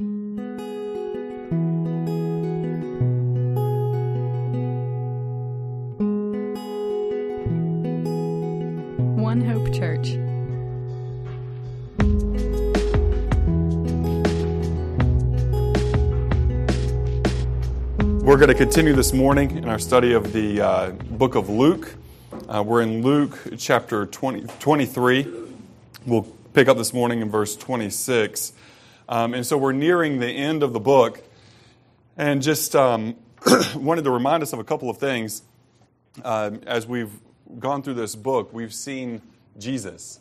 One Hope Church. We're going to continue this morning in our study of the uh, book of Luke. Uh, we're in Luke chapter 20, 23. We'll pick up this morning in verse 26. Um, and so we're nearing the end of the book. And just um, wanted to remind us of a couple of things. Uh, as we've gone through this book, we've seen Jesus.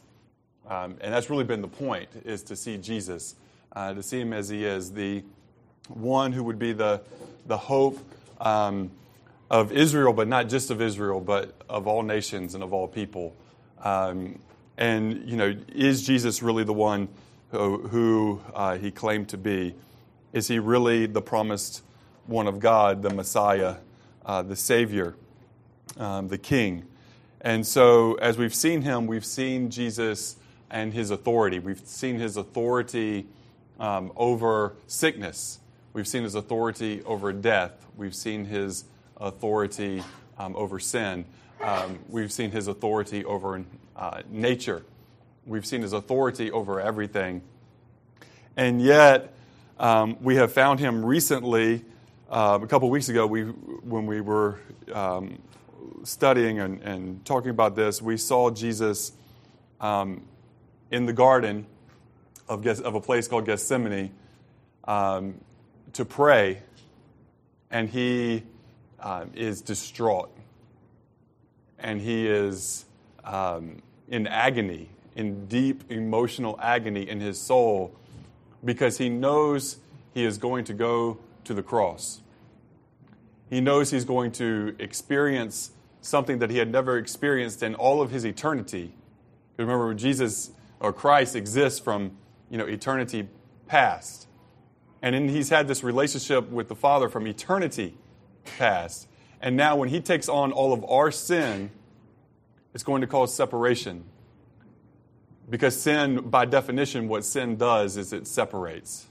Um, and that's really been the point, is to see Jesus, uh, to see him as he is, the one who would be the, the hope um, of Israel, but not just of Israel, but of all nations and of all people. Um, and, you know, is Jesus really the one who, uh, he claimed to be? Is he really the promised one of God, the Messiah, uh, the Savior, um, the King? And so, as we've seen him, we've seen Jesus and his authority. We've seen his authority um, over sickness. We've seen his authority over death. We've seen his authority um, over sin. Um, we've seen his authority over uh, nature. We've seen his authority over everything. And yet, um, we have found him recently, uh, a couple weeks ago, we, when we were um, studying and, and, talking about this, we saw Jesus um, in the garden of, of, a place called Gethsemane um, to pray, and he uh, is distraught. And he is um, in agony, in deep emotional agony in his soul, because he knows he is going to go to the cross. He knows he's going to experience something that he had never experienced in all of his eternity. Remember, Jesus or Christ exists from you know eternity past. And then he's had this relationship with the Father from eternity past. And now, when he takes on all of our sin, it's going to cause separation. Because sin, by definition, what sin does is it separates.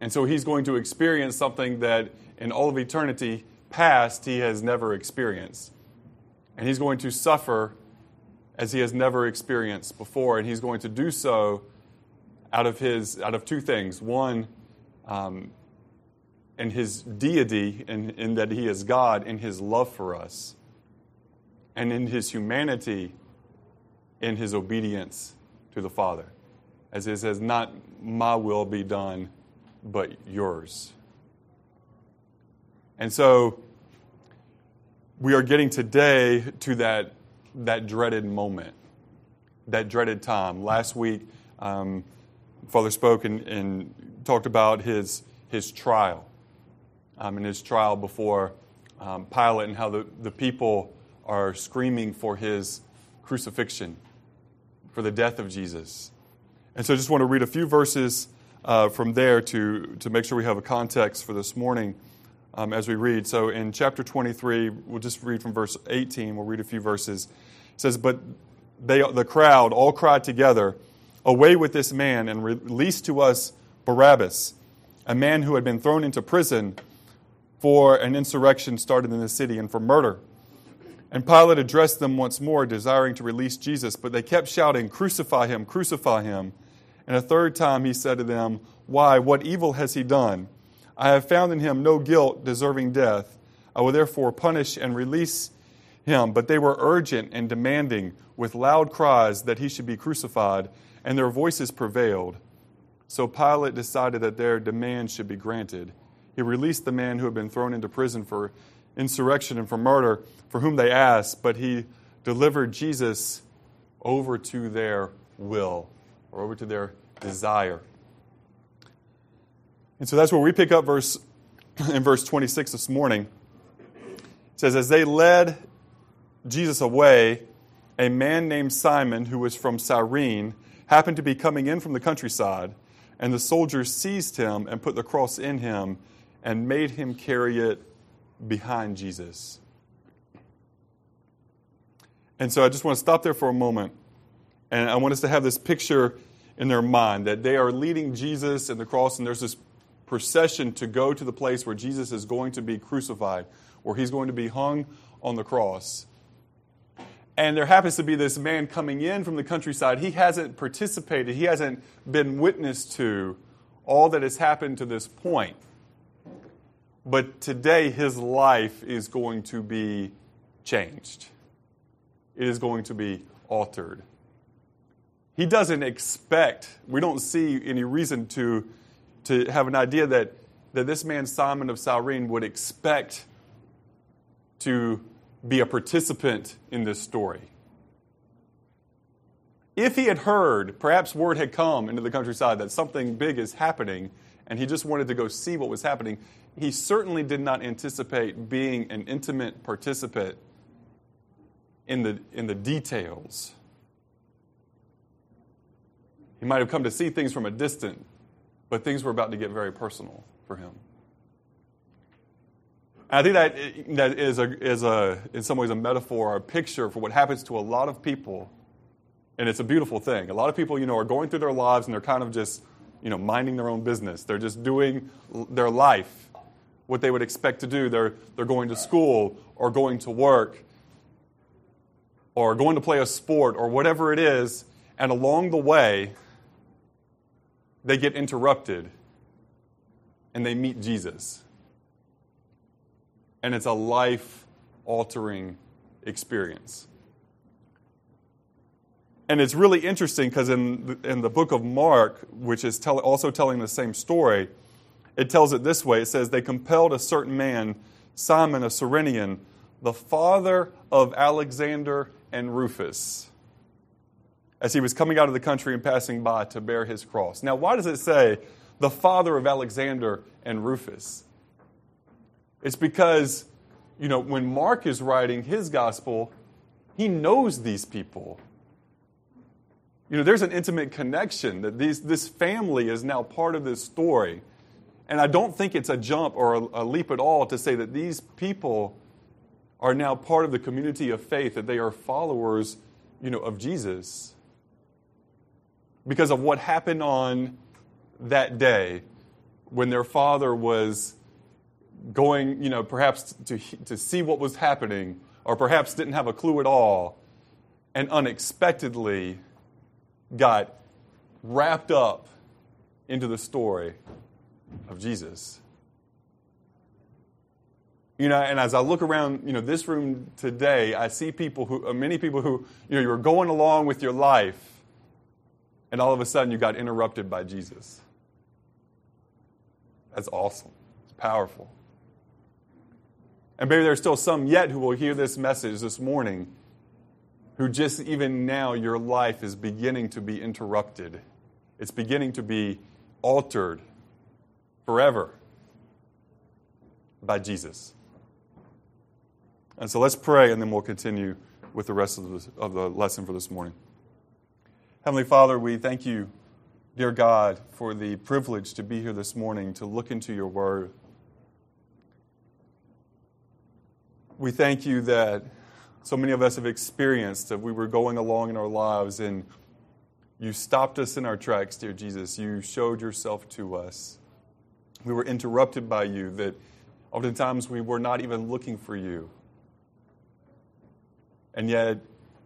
And so he's going to experience something that in all of eternity past he has never experienced. And he's going to suffer as he has never experienced before. And he's going to do so out of his out of two things. One, um, in his deity, in, in that he is God, in his love for us, and in his humanity, in his obedience to the Father. As it says, not my will be done, but yours. And so we are getting today to that, that dreaded moment, that dreaded time. Last week, um, Father spoke and, and talked about his, his trial um, and his trial before um, Pilate and how the, the people are screaming for his crucifixion, for the death of Jesus. And so I just want to read a few verses uh, from there to, to make sure we have a context for this morning um, as we read. So in chapter 23, we'll just read from verse 18, we'll read a few verses. It says, But they, the crowd all cried together, Away with this man and release to us Barabbas, a man who had been thrown into prison for an insurrection started in the city and for murder. And Pilate addressed them once more, desiring to release Jesus, but they kept shouting, Crucify him, crucify him. And a third time he said to them, Why, what evil has he done? I have found in him no guilt deserving death. I will therefore punish and release him. But they were urgent and demanding with loud cries that he should be crucified and their voices prevailed. So Pilate decided that their demand should be granted. He released the man who had been thrown into prison for insurrection and for murder, for whom they asked, but he delivered Jesus over to their will, or over to their desire. And so that's where we pick up verse in verse 26 this morning. It says, As they led Jesus away, a man named Simon, who was from Cyrene, happened to be coming in from the countryside, and the soldiers seized him and put the cross in him and made him carry it behind Jesus. And so I just want to stop there for a moment. And I want us to have this picture in their mind that they are leading Jesus and the cross, and there's this procession to go to the place where Jesus is going to be crucified, where he's going to be hung on the cross. And there happens to be this man coming in from the countryside. He hasn't participated, he hasn't been witness to all that has happened to this point. But today, his life is going to be changed, it is going to be altered. He doesn't expect, we don't see any reason to, to have an idea that, that this man, Simon of Cyrene, would expect to be a participant in this story. If he had heard, perhaps word had come into the countryside that something big is happening, and he just wanted to go see what was happening, he certainly did not anticipate being an intimate participant in the, in the details. He might have come to see things from a distance, but things were about to get very personal for him. I think that, that is, a, is a, in some ways a metaphor or a picture for what happens to a lot of people. And it's a beautiful thing. A lot of people, you know, are going through their lives and they're kind of just, you know, minding their own business. They're just doing their life, what they would expect to do. They're, they're going to school or going to work or going to play a sport or whatever it is. And along the way, they get interrupted and they meet Jesus and it's a life altering experience. And it's really interesting because in the, in the book of Mark, which is tell, also telling the same story, it tells it this way it says, They compelled a certain man, Simon, a Cyrenian, the father of Alexander and Rufus, as he was coming out of the country and passing by to bear his cross. Now, why does it say the father of Alexander and Rufus? It's because, you know, when Mark is writing his gospel, he knows these people. You know, there's an intimate connection that these, this family is now part of this story. And I don't think it's a jump or a, a leap at all to say that these people are now part of the community of faith, that they are followers, you know, of Jesus. Because of what happened on that day when their father was going, you know, perhaps to, to see what was happening, or perhaps didn't have a clue at all, and unexpectedly got wrapped up into the story of Jesus. You know, and as I look around, you know, this room today, I see people who, uh, many people who, you know, you were going along with your life, and all of a sudden you got interrupted by Jesus. That's awesome. It's powerful. And maybe there's still some yet who will hear this message this morning who just even now your life is beginning to be interrupted. It's beginning to be altered forever by Jesus. And so let's pray and then we'll continue with the rest of the, of the lesson for this morning. Heavenly Father, we thank you, dear God, for the privilege to be here this morning to look into your word. we thank you that so many of us have experienced that we were going along in our lives and you stopped us in our tracks, dear Jesus. You showed yourself to us. We were interrupted by you, that oftentimes we were not even looking for you. And yet,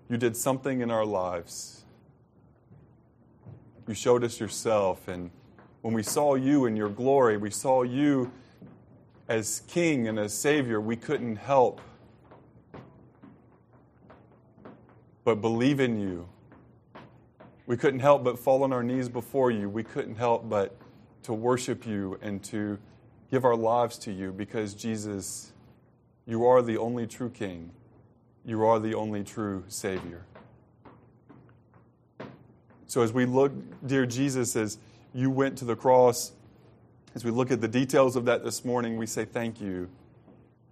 you did something in our lives. You showed us yourself. And when we saw you in your glory, we saw you as King and as Savior, we couldn't help but believe in you. We couldn't help but fall on our knees before you. We couldn't help but to worship you and to give our lives to you because, Jesus, you are the only true King. You are the only true Savior. So, as we look, dear Jesus, as you went to the cross, as we look at the details of that this morning, we say thank you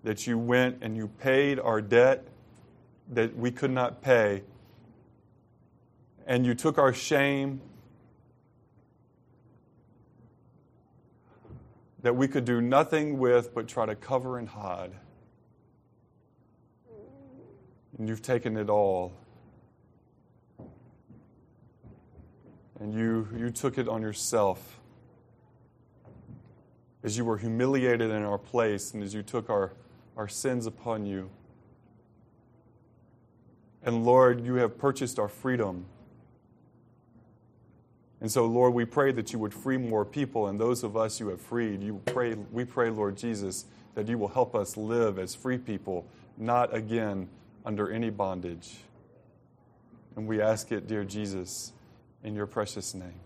that you went and you paid our debt that we could not pay, and you took our shame that we could do nothing with but try to cover and hide. And you've taken it all. and you, you took it on yourself as you were humiliated in our place and as you took our, our sins upon you. And Lord, you have purchased our freedom. And so, Lord, we pray that you would free more people, and those of us you have freed, you pray, we pray, Lord Jesus, that you will help us live as free people, not again under any bondage. And we ask it, dear Jesus, in your precious name.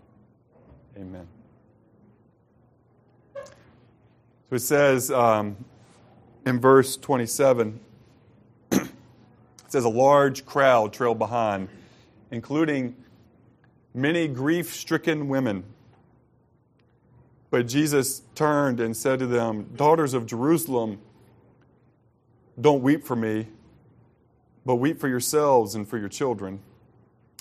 Amen. So it says um, in verse 27, it says, A large crowd trailed behind, including many grief stricken women. But Jesus turned and said to them, Daughters of Jerusalem, don't weep for me, but weep for yourselves and for your children.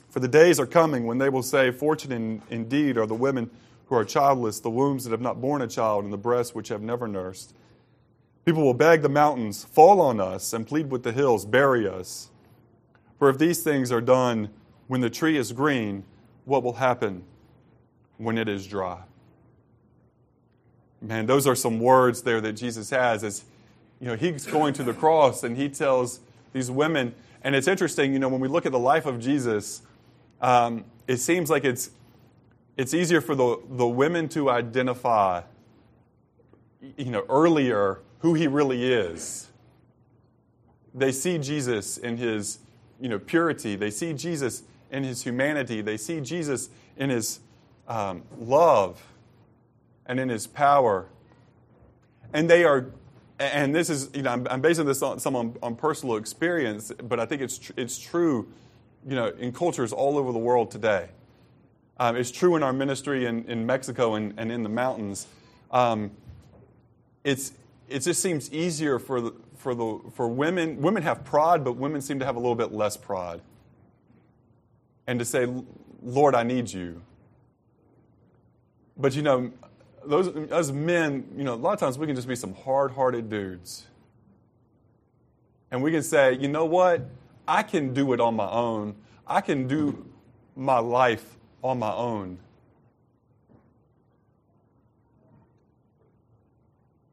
For the days are coming when they will say, Fortunate indeed are the women who are childless, the wombs that have not borne a child, and the breasts which have never nursed. People will beg the mountains, Fall on us, and plead with the hills, Bury us. For if these things are done when the tree is green, what will happen when it is dry. Man, those are some words there that Jesus has as you know he's going to the cross and he tells these women. And it's interesting you know when we look at the life of jesus um, it seems like it's it's easier for the, the women to identify you know earlier who he really is. They see jesus in his you know purity. They see jesus in his humanity. They see Jesus in his um, love and in his power. And they are, and this is, you know, I'm, I'm basing this on some on, on, personal experience, but I think it's, tr- it's true, you know, in cultures all over the world today. Um, it's true in our ministry in, in Mexico and, and in the mountains. Um, it's, it just seems easier for, the, for, the, for women. Women have pride, but women seem to have a little bit less pride and to say, Lord, I need you. But you know, those as men, you know, a lot of times we can just be some hard-hearted dudes. And we can say, you know what? I can do it on my own. I can do my life on my own.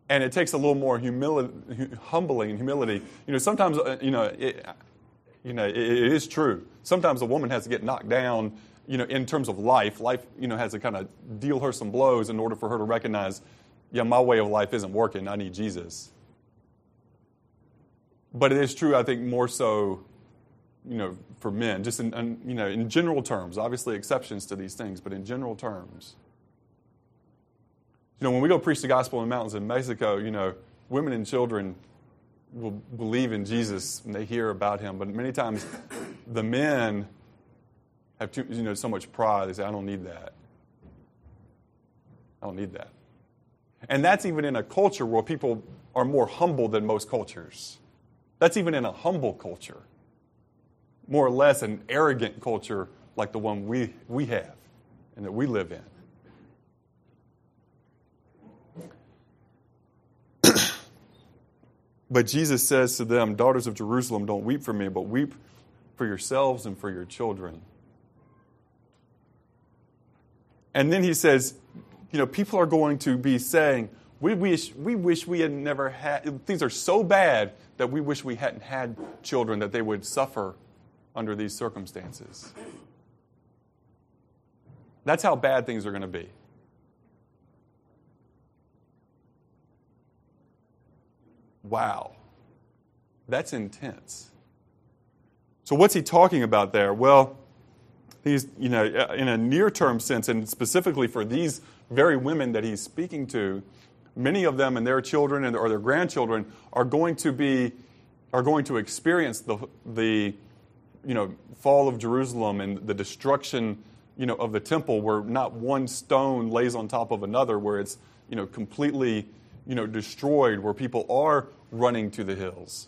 And it takes a little more humbling and humility. You know, sometimes, uh, you know, it, you know, it, it is true. Sometimes a woman has to get knocked down, you know, in terms of life. Life, you know, has to kind of deal her some blows in order for her to recognize, yeah, my way of life isn't working. I need Jesus. But it is true, I think, more so, you know, for men, just in, in you know, in general terms. Obviously, exceptions to these things, but in general terms. You know, when we go preach the gospel in the mountains in Mexico, you know, women and children will believe in Jesus and they hear about him, but many times the men have too, you know, so much pride, they say, I don't need that. I don't need that. And that's even in a culture where people are more humble than most cultures. That's even in a humble culture. More or less an arrogant culture like the one we, we have and that we live in. But Jesus says to them, Daughters of Jerusalem, don't weep for me, but weep for yourselves and for your children. And then he says, You know, people are going to be saying, we wish, we wish we had never had, things are so bad that we wish we hadn't had children, that they would suffer under these circumstances. That's how bad things are going to be. Wow, that's intense. So, what's he talking about there? Well, he's, you know, uh, in a near term sense, and specifically for these very women that he's speaking to, many of them and their children and, or their grandchildren are going to be, are going to experience the, the, you know, fall of Jerusalem and the destruction, you know, of the temple where not one stone lays on top of another, where it's, you know, completely, you know, destroyed, where people are running to the hills,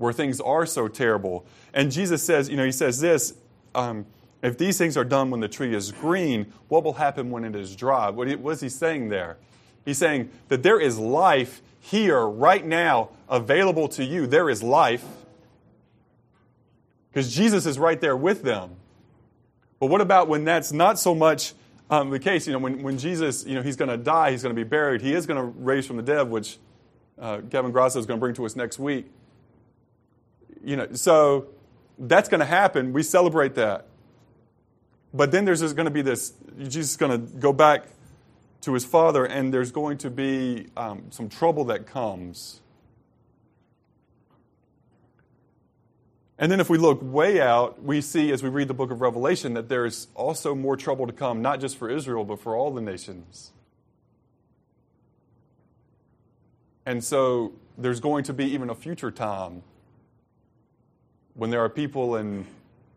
where things are so terrible. And Jesus says, you know, he says this um, if these things are done when the tree is green, what will happen when it is dry? What, is he saying there? He's saying that there is life here, right now, available to you. There is life. Because Jesus is right there with them. But what about when that's not so much um, the case? You know, when, when Jesus, you know, he's going to die, he's going to be buried, he is going to raise from the dead, which uh, Kevin Grasso is going to bring to us next week. You know, so that's going to happen. We celebrate that. But then there's going to be this, Jesus is going to go back to his father, and there's going to be um, some trouble that comes. And then if we look way out, we see as we read the book of Revelation that there's also more trouble to come, not just for Israel, but for all the nations. And so there's going to be even a future time when there are people in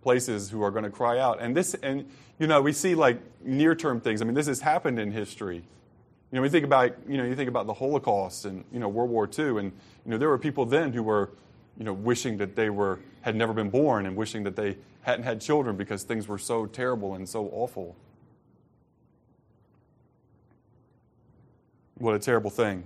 places who are going to cry out. And this, and you know, we see like near-term things. I mean, this has happened in history. You know, we think about, you know, you think about the Holocaust and you know World War II, and you know there were people then who were you know, wishing that they were, had never been born and wishing that they hadn't had children because things were so terrible and so awful. What a terrible thing.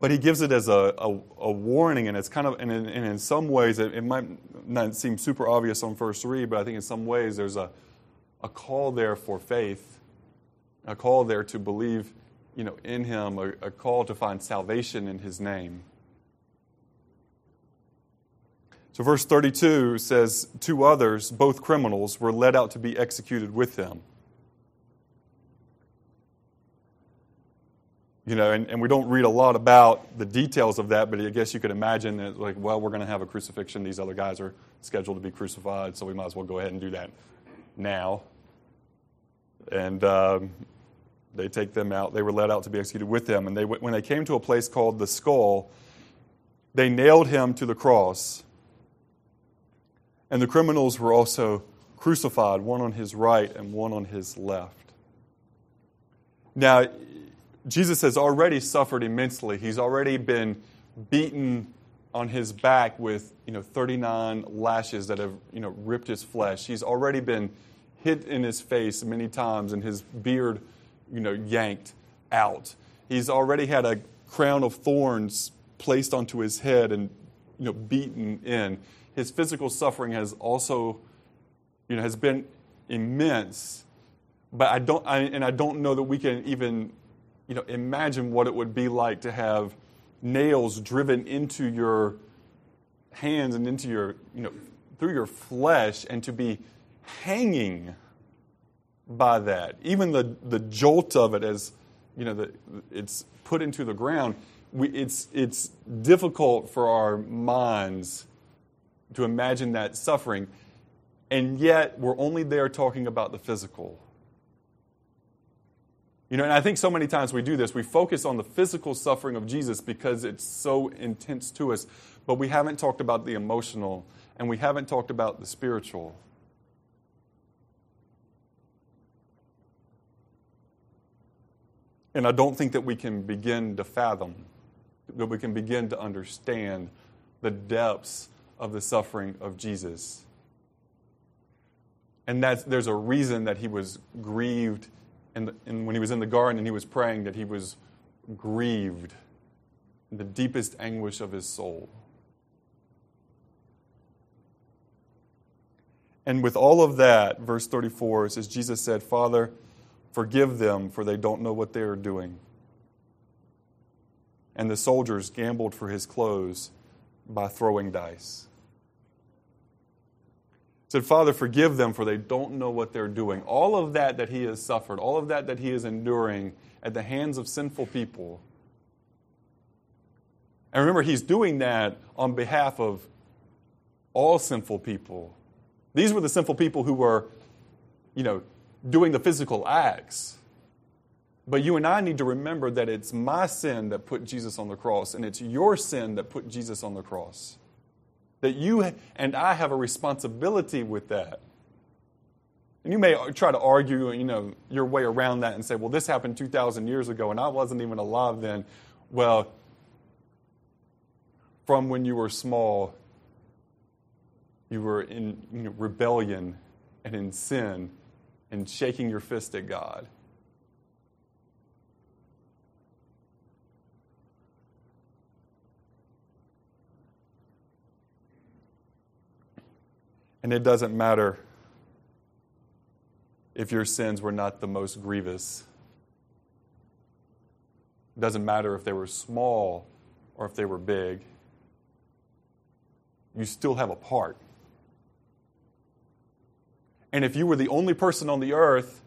But he gives it as a, a, a warning, and it's kind of, and in, and in some ways, it, it, might not seem super obvious on first read, but I think in some ways there's a, a call there for faith, a call there to believe, you know, in him, a, a call to find salvation in his name. So, verse 32 says, Two others, both criminals, were led out to be executed with him. You know, and, and we don't read a lot about the details of that, but I guess you could imagine that, like, well, we're going to have a crucifixion. These other guys are scheduled to be crucified, so we might as well go ahead and do that now. And um, they take them out. They were led out to be executed with them. And they, when they came to a place called the skull, they nailed him to the cross and the criminals were also crucified, one on his right and one on his left. Now, Jesus has already suffered immensely. He's already been beaten on his back with you know 39 lashes that have you know ripped his flesh. He's already been hit in his face many times and his beard you know yanked out. He's already had a crown of thorns placed onto his head and you know beaten in his physical suffering has also, you know, has been immense. But I don't, I, and I don't know that we can even, you know, imagine what it would be like to have nails driven into your hands and into your, you know, through your flesh, and to be hanging by that. Even the the jolt of it, as you know, the, it's put into the ground. We, it's it's difficult for our minds to imagine that suffering, and yet we're only there talking about the physical. You know, and I think so many times we do this. We focus on the physical suffering of Jesus because it's so intense to us, but we haven't talked about the emotional and we haven't talked about the spiritual. And I don't think that we can begin to fathom, that we can begin to understand the depths of the suffering of Jesus. And that there's a reason that he was grieved. And, and when he was in the garden and he was praying, that he was grieved in the deepest anguish of his soul. And with all of that, verse 34 it says, Jesus said, Father, forgive them, for they don't know what they are doing. And the soldiers gambled for his clothes by throwing dice said, Father, forgive them, for they don't know what they're doing. All of that that he has suffered, all of that that he is enduring at the hands of sinful people. And remember, he's doing that on behalf of all sinful people. These were the sinful people who were, you know, doing the physical acts. But you and I need to remember that it's my sin that put Jesus on the cross, and it's your sin that put Jesus on the cross. That you and I have a responsibility with that. And you may try to argue, you know, your way around that and say, well, this happened 2,000 years ago and I wasn't even alive then. Well, from when you were small, you were in you know, rebellion and in sin and shaking your fist at God. And it doesn't matter if your sins were not the most grievous. It doesn't matter if they were small or if they were big. You still have a part. And if you were the only person on the earth,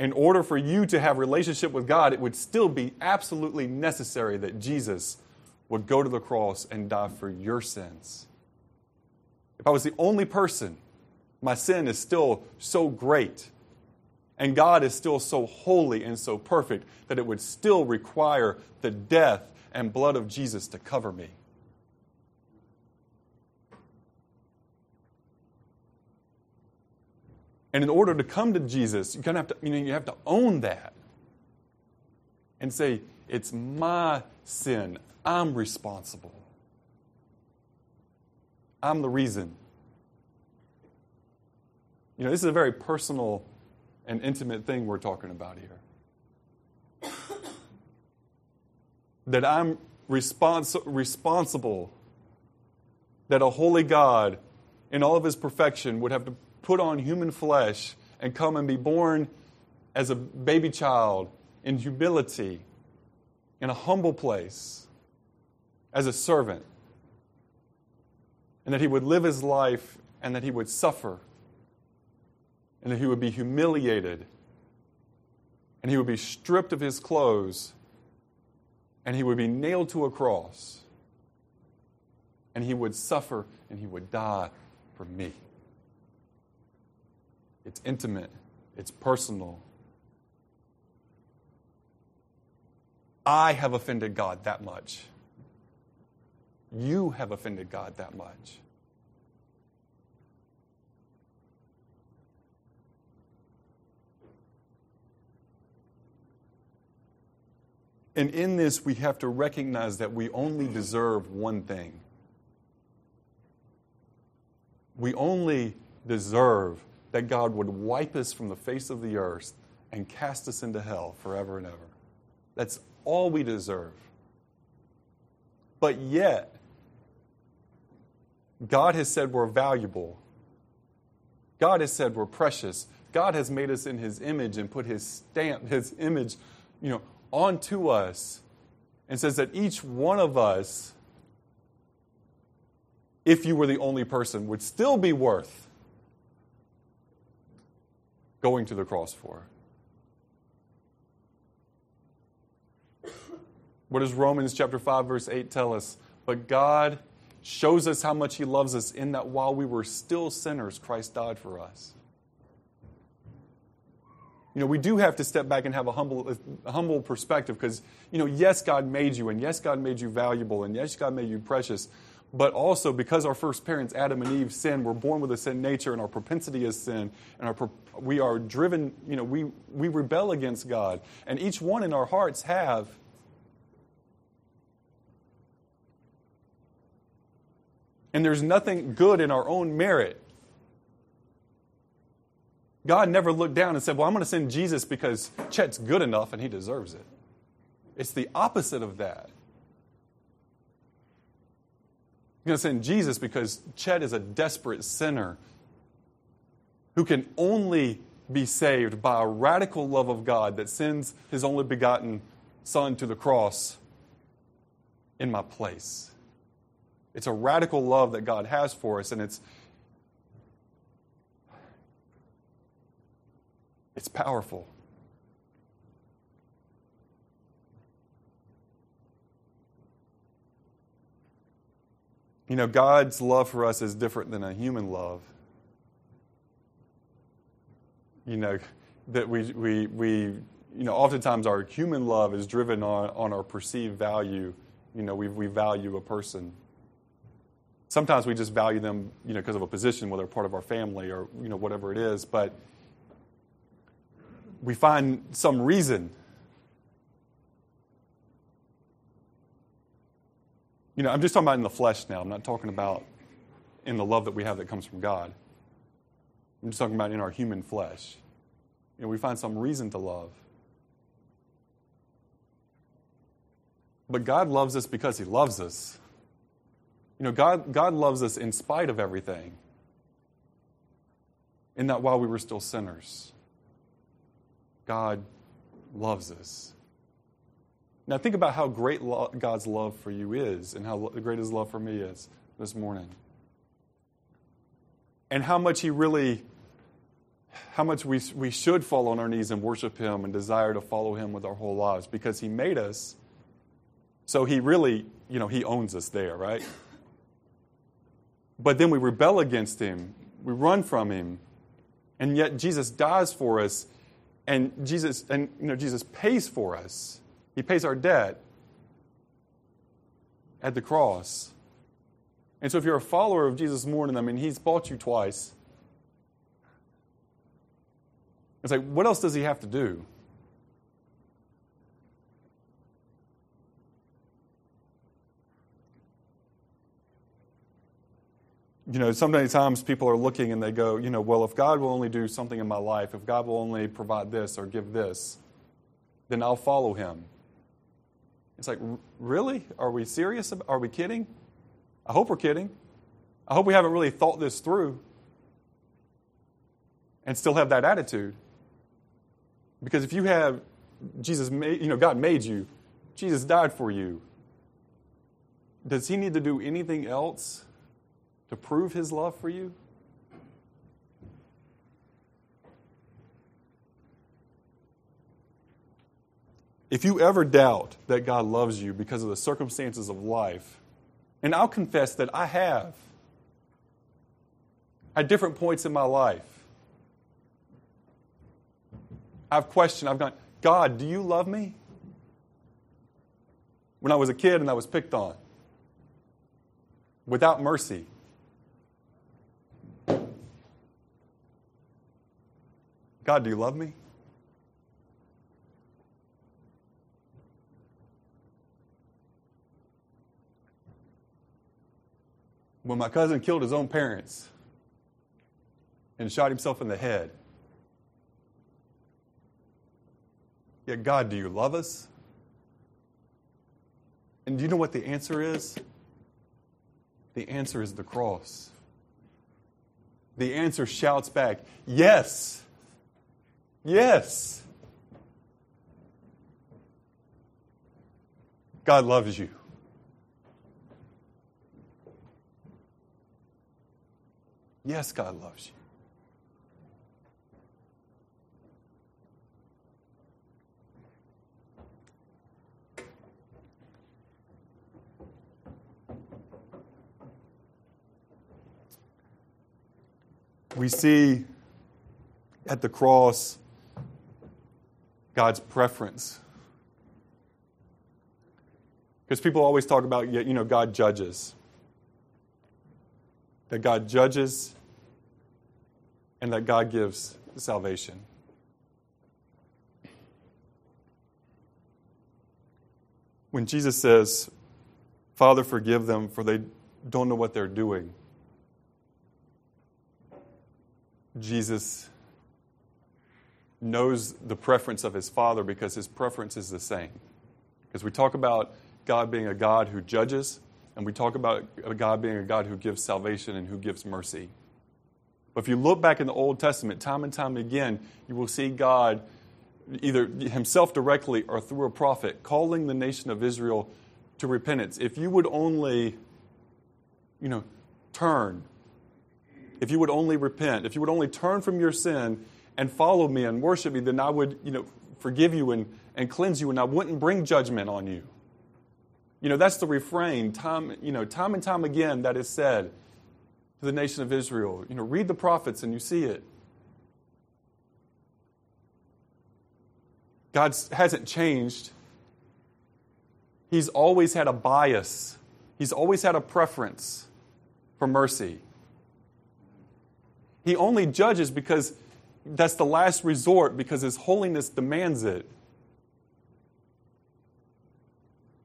in order for you to have relationship with God, it would still be absolutely necessary that Jesus would go to the cross and die for your sins. If I was the only person, my sin is still so great, and God is still so holy and so perfect that it would still require the death and blood of Jesus to cover me. And in order to come to Jesus, you kind of have to, you know, you have to own that and say, it's my sin. I'm responsible. I'm the reason. You know, this is a very personal and intimate thing we're talking about here. that I'm respons- responsible, that a holy God, in all of his perfection, would have to put on human flesh and come and be born as a baby child in humility, in a humble place, as a servant, and that he would live his life and that he would suffer, and that he would be humiliated, and he would be stripped of his clothes, and he would be nailed to a cross, and he would suffer and he would die for me. It's intimate, it's personal. I have offended God that much. You have offended God that much. And in this, we have to recognize that we only deserve one thing. We only deserve that God would wipe us from the face of the earth and cast us into hell forever and ever. That's all we deserve. But yet, God has said we're valuable. God has said we're precious. God has made us in his image and put his stamp, his image, you know, onto us and says that each one of us, if you were the only person, would still be worth going to the cross for? What does Romans chapter 5 verse 8 tell us? But God shows us how much he loves us in that while we were still sinners Christ died for us. You know, we do have to step back and have a humble, a humble perspective because, you know, yes, God made you, and yes, God made you valuable, and yes, God made you precious. But also, because our first parents, Adam and Eve, sinned, we're born with a sin nature, and our propensity is sin, and our, we are driven, you know, we, we rebel against God. And each one in our hearts have and there's nothing good in our own merit. God never looked down and said, Well, I'm going to send Jesus because Chet's good enough and he deserves it. It's the opposite of that. I'm going to send Jesus because Chet is a desperate sinner who can only be saved by a radical love of God that sends his only begotten Son to the cross in my place. It's a radical love that God has for us, and it's it's powerful. You know, God's love for us is different than a human love. You know, that we, we, we you know, oftentimes our human love is driven on, on our perceived value. You know, we, we value a person. Sometimes we just value them, you know, because of a position, whether part of our family or, you know, whatever it is. But we find some reason You know, I'm just talking about in the flesh now. I'm not talking about in the love that we have that comes from God. I'm just talking about in our human flesh. You know, we find some reason to love. But God loves us because He loves us. You know, God, God loves us in spite of everything. In that while we were still sinners. God loves us. Now, think about how great lo- God's love for you is and how great His love for me is this morning. And how much He really, how much we, we should fall on our knees and worship Him and desire to follow Him with our whole lives because He made us. So He really, you know, He owns us there, right? But then we rebel against Him, we run from Him, and yet Jesus dies for us, and Jesus, and you know, Jesus pays for us. He pays our debt at the cross. And so, if you're a follower of Jesus morning, I mean, He's bought you twice. It's like, what else does He have to do? You know, so many times people are looking and they go, you know, well, if God will only do something in my life, if God will only provide this or give this, then I'll follow him. It's like, really? Are we serious? Are we kidding? I hope we're kidding. I hope we haven't really thought this through and still have that attitude. Because if you have Jesus, made, you know, God made you, Jesus died for you, does he need to do anything else to prove his love for you? If you ever doubt that God loves you because of the circumstances of life, and I'll confess that I have at different points in my life, I've questioned, I've gone, God, do you love me? When I was a kid and I was picked on, without mercy. God, do you love me? when my cousin killed his own parents and shot himself in the head. Yet, God, do you love us? And do you know what the answer is? The answer is the cross. The answer shouts back, Yes. Yes. God loves you. Yes, God loves you. We see at the cross God's preference. Because people always talk about, you know, God judges. That God judges and that God gives salvation. When Jesus says, Father, forgive them, for they don't know what they're doing, Jesus knows the preference of his Father because his preference is the same. Because we talk about God being a God who judges, and we talk about God being a God who gives salvation and who gives mercy. But if you look back in the Old Testament, time and time again, you will see God, either himself directly or through a prophet, calling the nation of Israel to repentance. If you would only, you know, turn, if you would only repent, if you would only turn from your sin and follow me and worship me, then I would, you know, forgive you and, and cleanse you, and I wouldn't bring judgment on you. You know, that's the refrain, time, you know, time and time again that is said to the nation of Israel. You know, read the prophets and you see it. God hasn't changed. He's always had a bias, He's always had a preference for mercy. He only judges because that's the last resort, because His holiness demands it.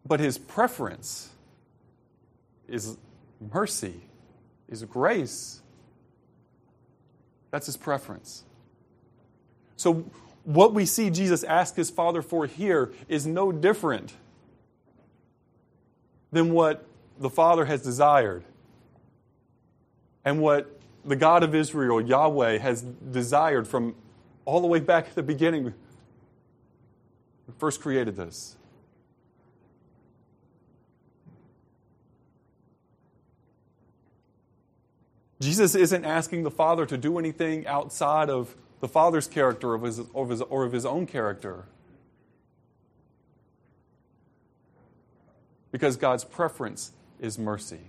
But His preference is mercy is grace. That's his preference. So, what we see Jesus ask his Father for here is no different than what the Father has desired and what the God of Israel, Yahweh, has desired from all the way back at the beginning first created this. Jesus isn't asking the Father to do anything outside of the Father's character of his, of his, or of his own character. Because God's preference is mercy.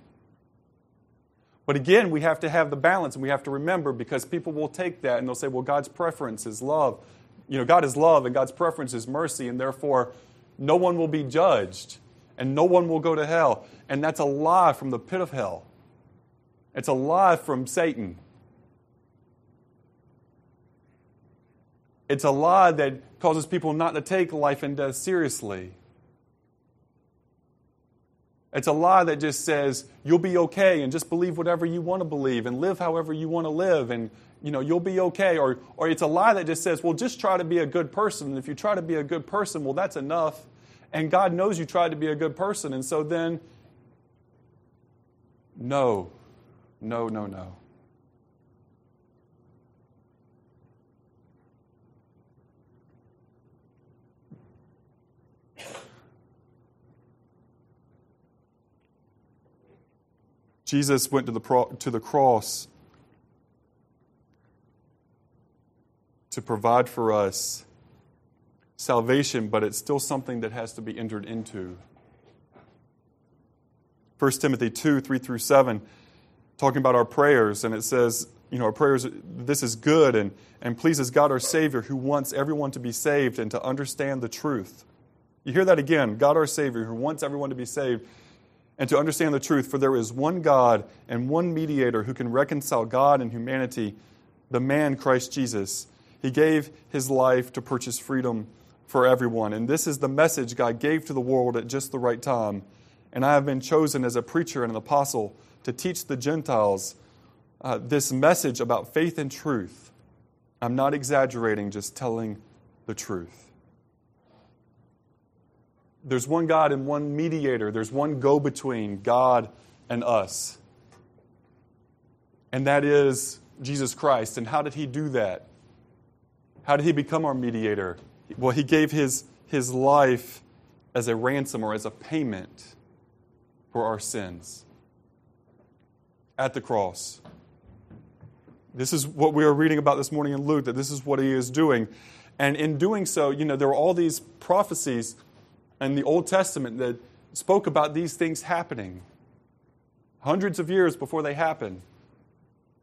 But again, we have to have the balance and we have to remember because people will take that and they'll say, well, God's preference is love. You know, God is love and God's preference is mercy, and therefore no one will be judged and no one will go to hell. And that's a lie from the pit of hell. It's a lie from Satan. It's a lie that causes people not to take life and death seriously. It's a lie that just says you'll be okay and just believe whatever you want to believe and live however you want to live and you know you'll be okay. Or or it's a lie that just says well just try to be a good person and if you try to be a good person well that's enough. And God knows you tried to be a good person and so then no. No, no, no. Jesus went to the, pro- to the cross to provide for us salvation, but it's still something that has to be entered into. 1 Timothy 2 3 through 7 talking about our prayers, and it says, you know, our prayers, this is good and, and pleases God our Savior who wants everyone to be saved and to understand the truth. You hear that again God our Savior who wants everyone to be saved and to understand the truth. For there is one God and one mediator who can reconcile God and humanity, the man Christ Jesus. He gave his life to purchase freedom for everyone. And this is the message God gave to the world at just the right time. And I have been chosen as a preacher and an apostle to teach the Gentiles uh, this message about faith and truth. I'm not exaggerating, just telling the truth. There's one God and one mediator, there's one go between God and us. And that is Jesus Christ. And how did he do that? How did he become our mediator? Well, he gave his, his life as a ransom or as a payment for our sins at the cross. This is what we are reading about this morning in Luke, that this is what he is doing. And in doing so, you know, there were all these prophecies in the Old Testament that spoke about these things happening hundreds of years before they happened.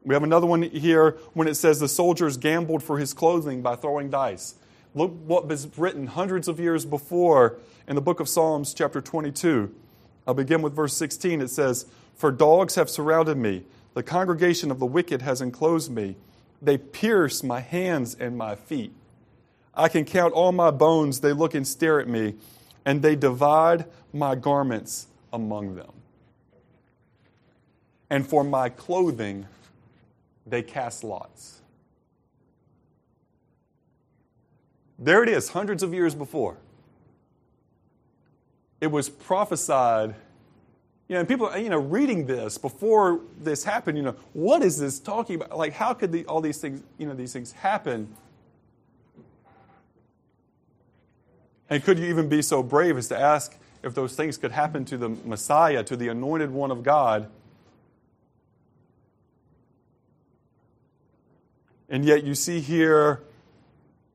We have another one here when it says the soldiers gambled for his clothing by throwing dice. Look what was written hundreds of years before in the book of Psalms, chapter 22. I'll begin with verse 16. It says, for dogs have surrounded me, the congregation of the wicked has enclosed me. They pierce my hands and my feet. I can count all my bones. They look and stare at me, and they divide my garments among them. And for my clothing, they cast lots. There it is, hundreds of years before. It was prophesied you know, and people, you know, reading this before this happened, you know, what is this talking about? Like, how could the, all these things, you know, these things happen? And could you even be so brave as to ask if those things could happen to the Messiah, to the anointed one of God? And yet, you see here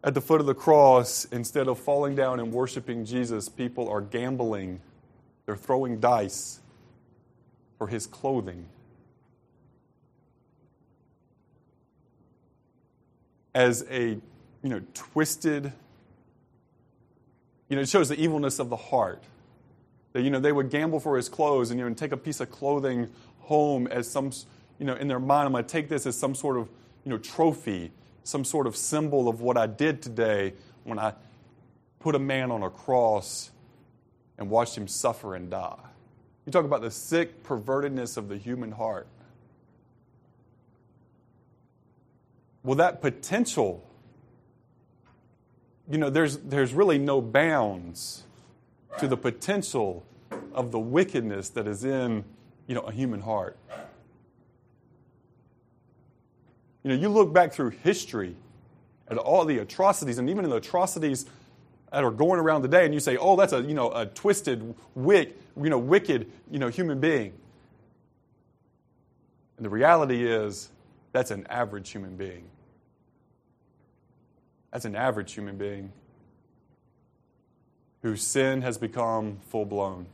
at the foot of the cross, instead of falling down and worshiping Jesus, people are gambling, they're throwing dice for his clothing. As a you know, twisted, you know, it shows the evilness of the heart. That, you know, they would gamble for his clothes and, you know, and take a piece of clothing home as some, you know, in their mind, I'm going to take this as some sort of, you know, trophy, some sort of symbol of what I did today when I put a man on a cross and watched him suffer and die. You talk about the sick pervertedness of the human heart. Well, that potential, you know, there's, there's really no bounds to the potential of the wickedness that is in, you know, a human heart. You know, you look back through history at all the atrocities, and even the atrocities that are going around today, and you say, "Oh, that's a you know a twisted, wick, you know, wicked, you know, human being." And the reality is, that's an average human being. That's an average human being whose sin has become full blown.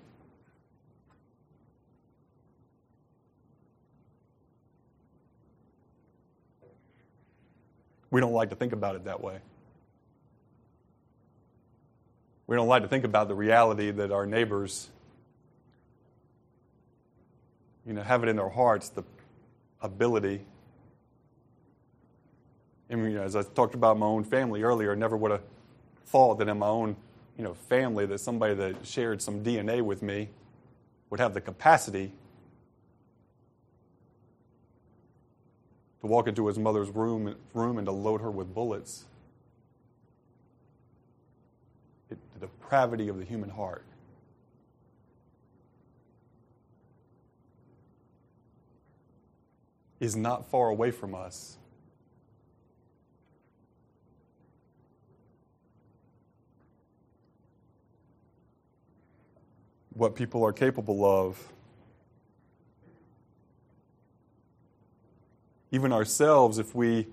We don't like to think about it that way. We don't like to think about the reality that our neighbors, you know, have it in their hearts the ability. I mean, as I talked about my own family earlier, I never would have thought that in my own, you know, family that somebody that shared some DNA with me would have the capacity to walk into his mother's room, room and to load her with bullets. It, the depravity of the human heart. is not far away from us. What people are capable of. Even ourselves, if we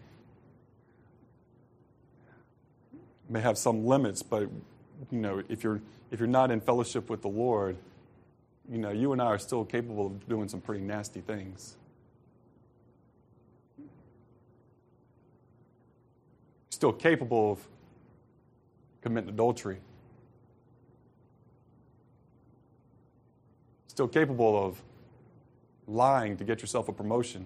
may have some limits, but you know, if you're if you're not in fellowship with the Lord, you know, you and I are still capable of doing some pretty nasty things. still capable of committing adultery. Still capable of lying to get yourself a promotion.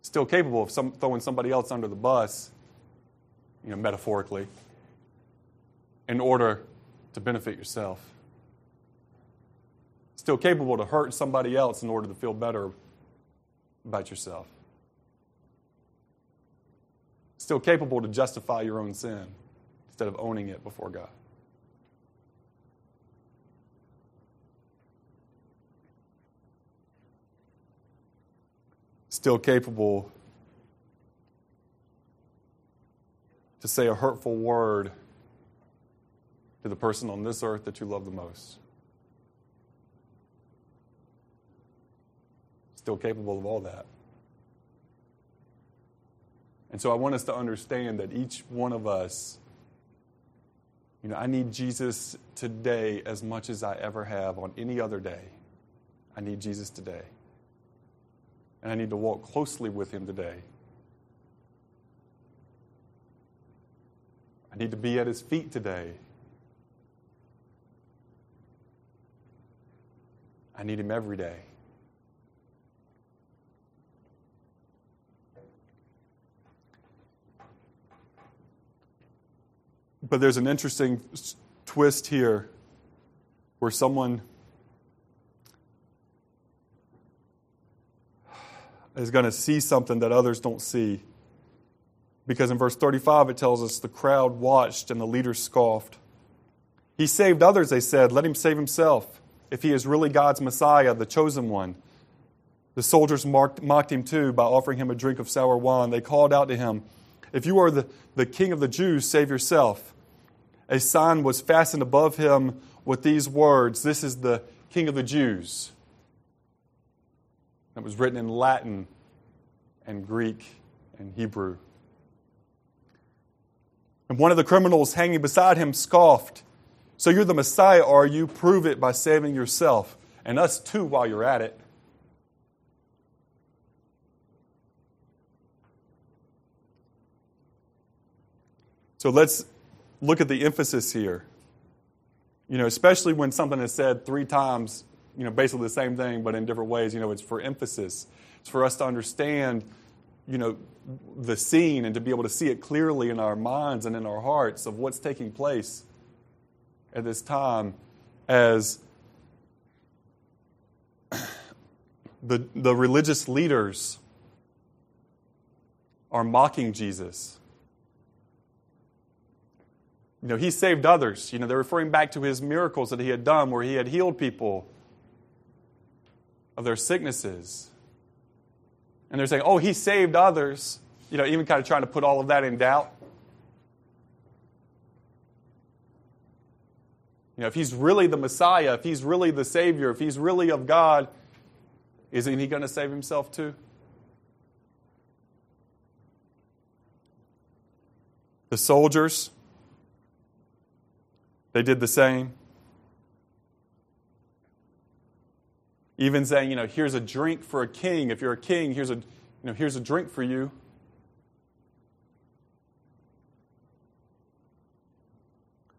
Still capable of some, throwing somebody else under the bus, you know, metaphorically, in order to benefit yourself. Still capable to hurt somebody else in order to feel better about yourself still capable to justify your own sin instead of owning it before God. Still capable to say a hurtful word to the person on this earth that you love the most. Still capable of all that. And so I want us to understand that each one of us, you know, I need Jesus today as much as I ever have on any other day. I need Jesus today. And I need to walk closely with him today. I need to be at his feet today. I need him every day. But there's an interesting twist here where someone is going to see something that others don't see. Because in verse 35, it tells us the crowd watched and the leaders scoffed. He saved others, they said. Let him save himself if he is really God's Messiah, the chosen one. The soldiers mocked, mocked him too by offering him a drink of sour wine. They called out to him, If you are the, the king of the Jews, save yourself a sign was fastened above him with these words This is the King of the Jews. It was written in Latin and Greek and Hebrew. And one of the criminals hanging beside him scoffed, So you're the Messiah, are you? Prove it by saving yourself and us too while you're at it. So let's look at the emphasis here. You know, especially when something is said three times, you know, basically the same thing, but in different ways, you know, it's for emphasis. It's for us to understand, you know, the scene and to be able to see it clearly in our minds and in our hearts of what's taking place at this time as the, the religious leaders are mocking Jesus you know, he saved others. You know, they're referring back to his miracles that he had done where he had healed people of their sicknesses. And they're saying, oh, he saved others, you know, even kind of trying to put all of that in doubt. You know, if he's really the Messiah, if he's really the Savior, if he's really of God, isn't he going to save himself too? The soldiers, they did the same. Even saying, you know, here's a drink for a king. If you're a king, here's a, you know, here's a drink for you.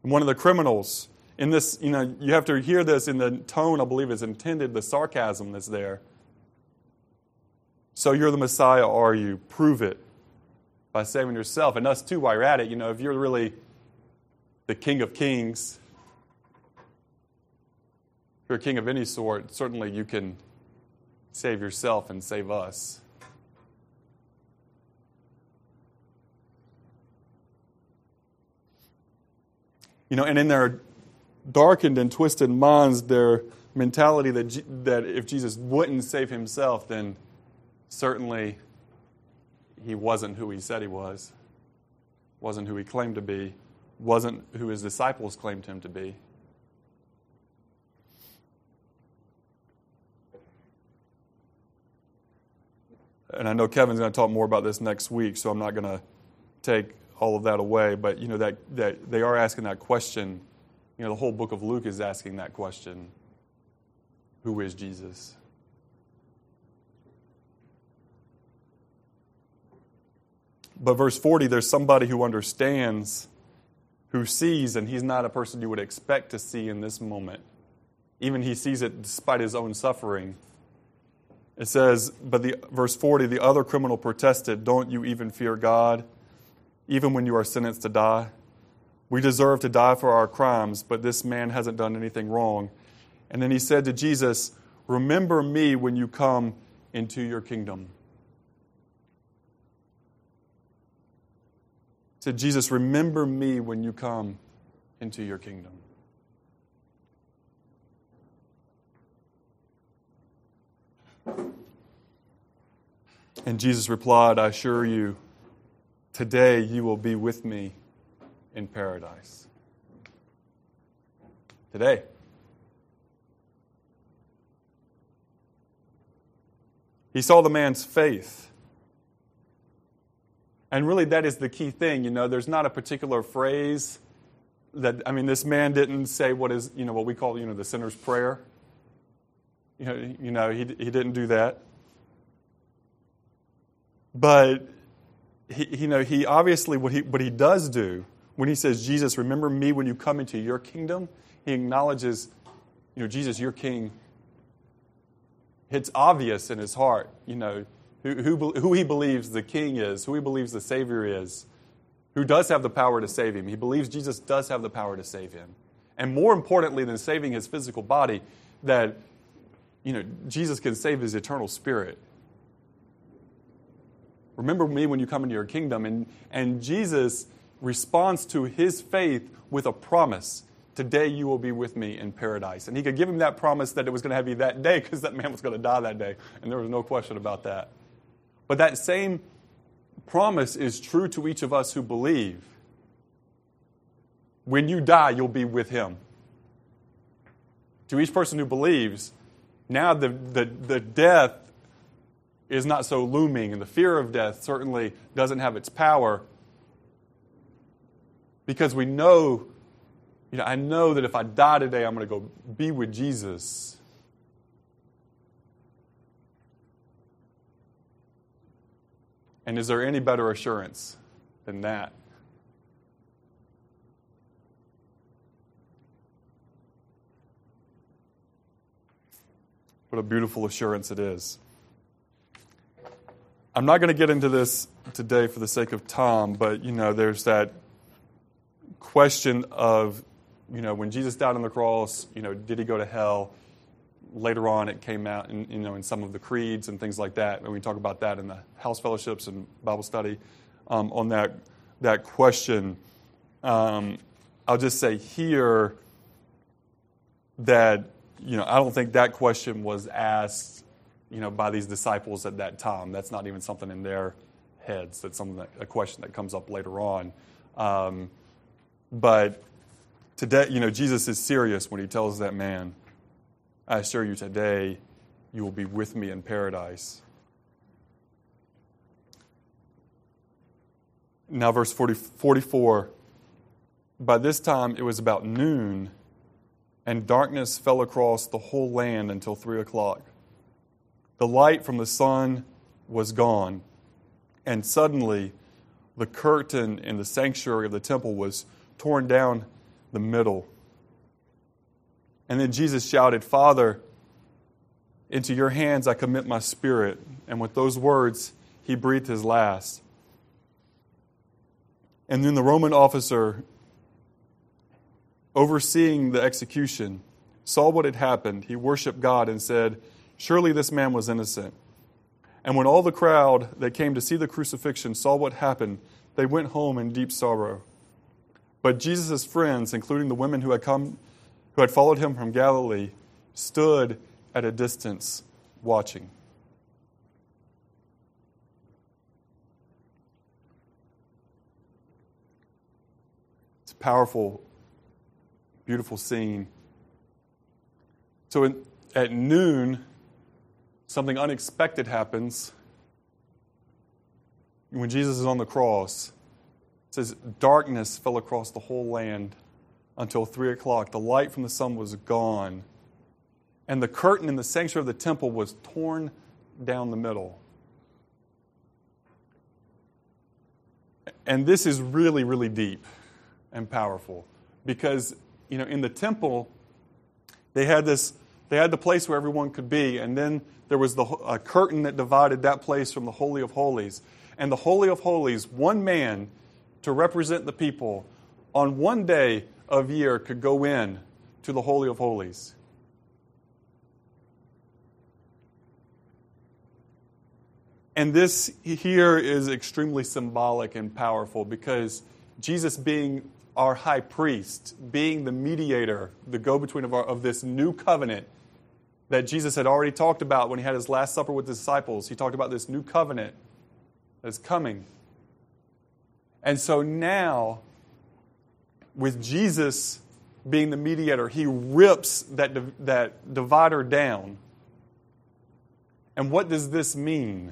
And One of the criminals in this, you know, you have to hear this in the tone I believe is intended, the sarcasm that's there. So you're the Messiah, are you? Prove it by saving yourself. And us too, while you're at it, you know, if you're really the King of Kings, you're a king of any sort, certainly you can save yourself and save us. You know, and in their darkened and twisted minds, their mentality that, that if Jesus wouldn't save himself, then certainly he wasn't who he said he was, wasn't who he claimed to be, wasn't who his disciples claimed him to be. And I know Kevin's going to talk more about this next week, so I'm not going to take all of that away. But you know that, that they are asking that question. You know, the whole book of Luke is asking that question: Who is Jesus? But verse 40, there's somebody who understands, who sees, and he's not a person you would expect to see in this moment. Even he sees it despite his own suffering. It says, but the verse 40, the other criminal protested, Don't you even fear God, even when you are sentenced to die? We deserve to die for our crimes, but this man hasn't done anything wrong. And then he said to Jesus, Remember me when you come into your kingdom. said, Jesus, remember me when you come into your kingdom. And Jesus replied, I assure you, today you will be with me in paradise. Today. He saw the man's faith. And really, that is the key thing. You know, there's not a particular phrase that, I mean, this man didn't say what is, you know, what we call, you know, the sinner's prayer. You know, you know he, he didn't do that. But, he, you know, he obviously, what he, what he does do, when he says, Jesus, remember me when you come into your kingdom, he acknowledges, you know, Jesus, your king. It's obvious in his heart, you know, who, who, who he believes the king is, who he believes the Savior is, who does have the power to save him. He believes Jesus does have the power to save him. And more importantly than saving his physical body, that you know, Jesus can save his eternal spirit. Remember me when you come into your kingdom. And, and Jesus responds to his faith with a promise Today you will be with me in paradise. And he could give him that promise that it was going to have you that day because that man was going to die that day. And there was no question about that. But that same promise is true to each of us who believe. When you die, you'll be with him. To each person who believes, now the, the, the death is not so looming, and the fear of death certainly doesn't have its power because we know, you know, I know that if I die today, I'm going to go be with Jesus. And is there any better assurance than that? What a beautiful assurance it is. I'm not going to get into this today for the sake of time, but you know, there's that question of, you know, when Jesus died on the cross, you know, did he go to hell? later on it came out in, you know, in some of the creeds and things like that. And we talk about that in the house fellowships and Bible study um, on that, that question. Um, I'll just say here that, you know, I don't think that question was asked, you know, by these disciples at that time. That's not even something in their heads. That's something that, a question that comes up later on. Um, but today, you know, Jesus is serious when he tells that man, I assure you today you will be with me in paradise. Now, verse 40, 44 By this time it was about noon, and darkness fell across the whole land until three o'clock. The light from the sun was gone, and suddenly the curtain in the sanctuary of the temple was torn down the middle. And then Jesus shouted, Father, into your hands I commit my spirit. And with those words, he breathed his last. And then the Roman officer, overseeing the execution, saw what had happened. He worshiped God and said, Surely this man was innocent. And when all the crowd that came to see the crucifixion saw what happened, they went home in deep sorrow. But Jesus' friends, including the women who had come who had followed him from Galilee, stood at a distance watching. It's a powerful, beautiful scene. So in, at noon, something unexpected happens. When Jesus is on the cross, it says, Darkness fell across the whole land until three o'clock. The light from the sun was gone, and the curtain in the sanctuary of the temple was torn down the middle. And this is really, really deep and powerful because, you know, in the temple, they had this, they had the place where everyone could be, and then there was the, a curtain that divided that place from the Holy of Holies. And the Holy of Holies, one man to represent the people, on one day of year could go in to the Holy of Holies. And this here is extremely symbolic and powerful because Jesus, being our high priest, being the mediator, the go between of, of this new covenant that Jesus had already talked about when he had his Last Supper with the disciples, he talked about this new covenant that's coming. And so now, with Jesus being the mediator, he rips that, that divider down. And what does this mean?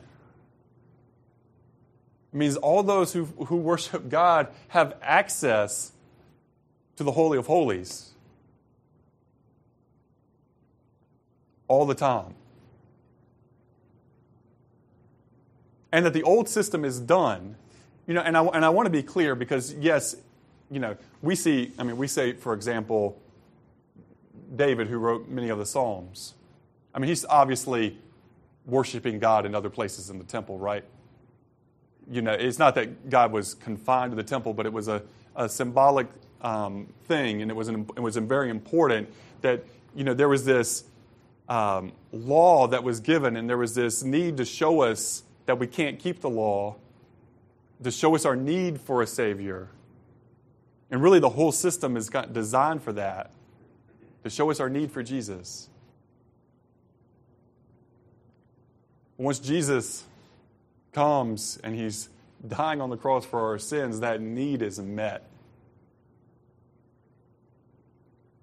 It means all those who, who worship God have access to the Holy of Holies all the time. And that the old system is done. You know, and I, and I want to be clear because, yes, you know, we see, I mean, we say, for example, David, who wrote many of the Psalms. I mean, he's obviously worshiping God in other places in the temple, right? You know, it's not that God was confined to the temple, but it was a, a symbolic um, thing, and it was, an, it was very important that, you know, there was this um, law that was given, and there was this need to show us that we can't keep the law, to show us our need for a Savior. And really, the whole system is designed for that to show us our need for Jesus. Once Jesus comes and he's dying on the cross for our sins, that need is met.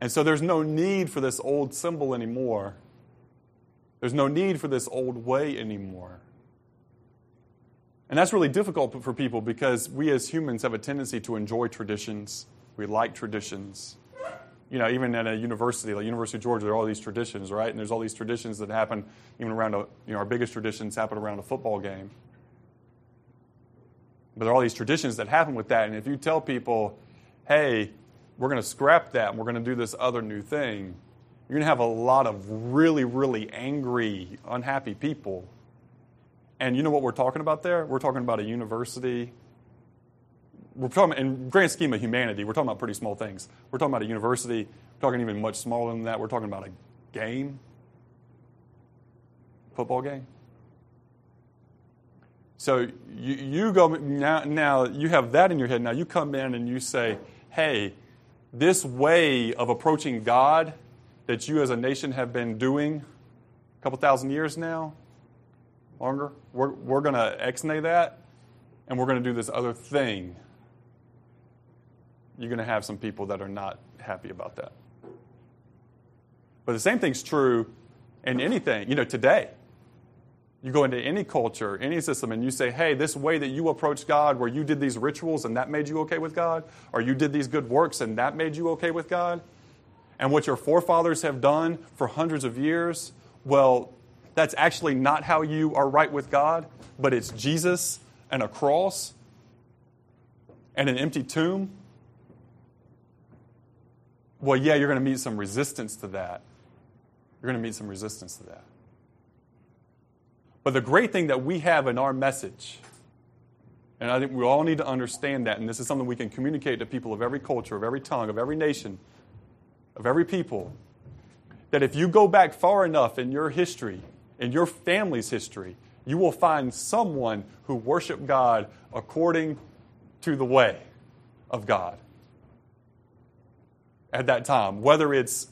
And so there's no need for this old symbol anymore. There's no need for this old way anymore. And that's really difficult for people because we as humans have a tendency to enjoy traditions. We like traditions. You know, even at a university, like University of Georgia, there are all these traditions, right? And there's all these traditions that happen even around a, you know, our biggest traditions happen around a football game. But there are all these traditions that happen with that. And if you tell people, hey, we're going to scrap that and we're going to do this other new thing, you're going to have a lot of really, really angry, unhappy people and you know what we're talking about there? We're talking about a university. We're talking, in grand scheme of humanity, we're talking about pretty small things. We're talking about a university. We're talking even much smaller than that. We're talking about a game, football game. So you, you go now, now you have that in your head. Now you come in and you say, hey, this way of approaching God that you as a nation have been doing a couple thousand years now, longer. We're, we're going to exnay that, and we're going to do this other thing. you're going to have some people that are not happy about that. But the same thing's true in anything, you know, today. You go into any culture, any system, and you say, hey, this way that you approach God, where you did these rituals and that made you okay with God, or you did these good works and that made you okay with God, and what your forefathers have done for hundreds of years, well, that's actually not how you are right with God, but it's Jesus and a cross and an empty tomb. Well, yeah, you're going to meet some resistance to that. You're going to meet some resistance to that. But the great thing that we have in our message, and I think we all need to understand that, and this is something we can communicate to people of every culture, of every tongue, of every nation, of every people, that if you go back far enough in your history, in your family's history, you will find someone who worshiped God according to the way of God at that time, whether it's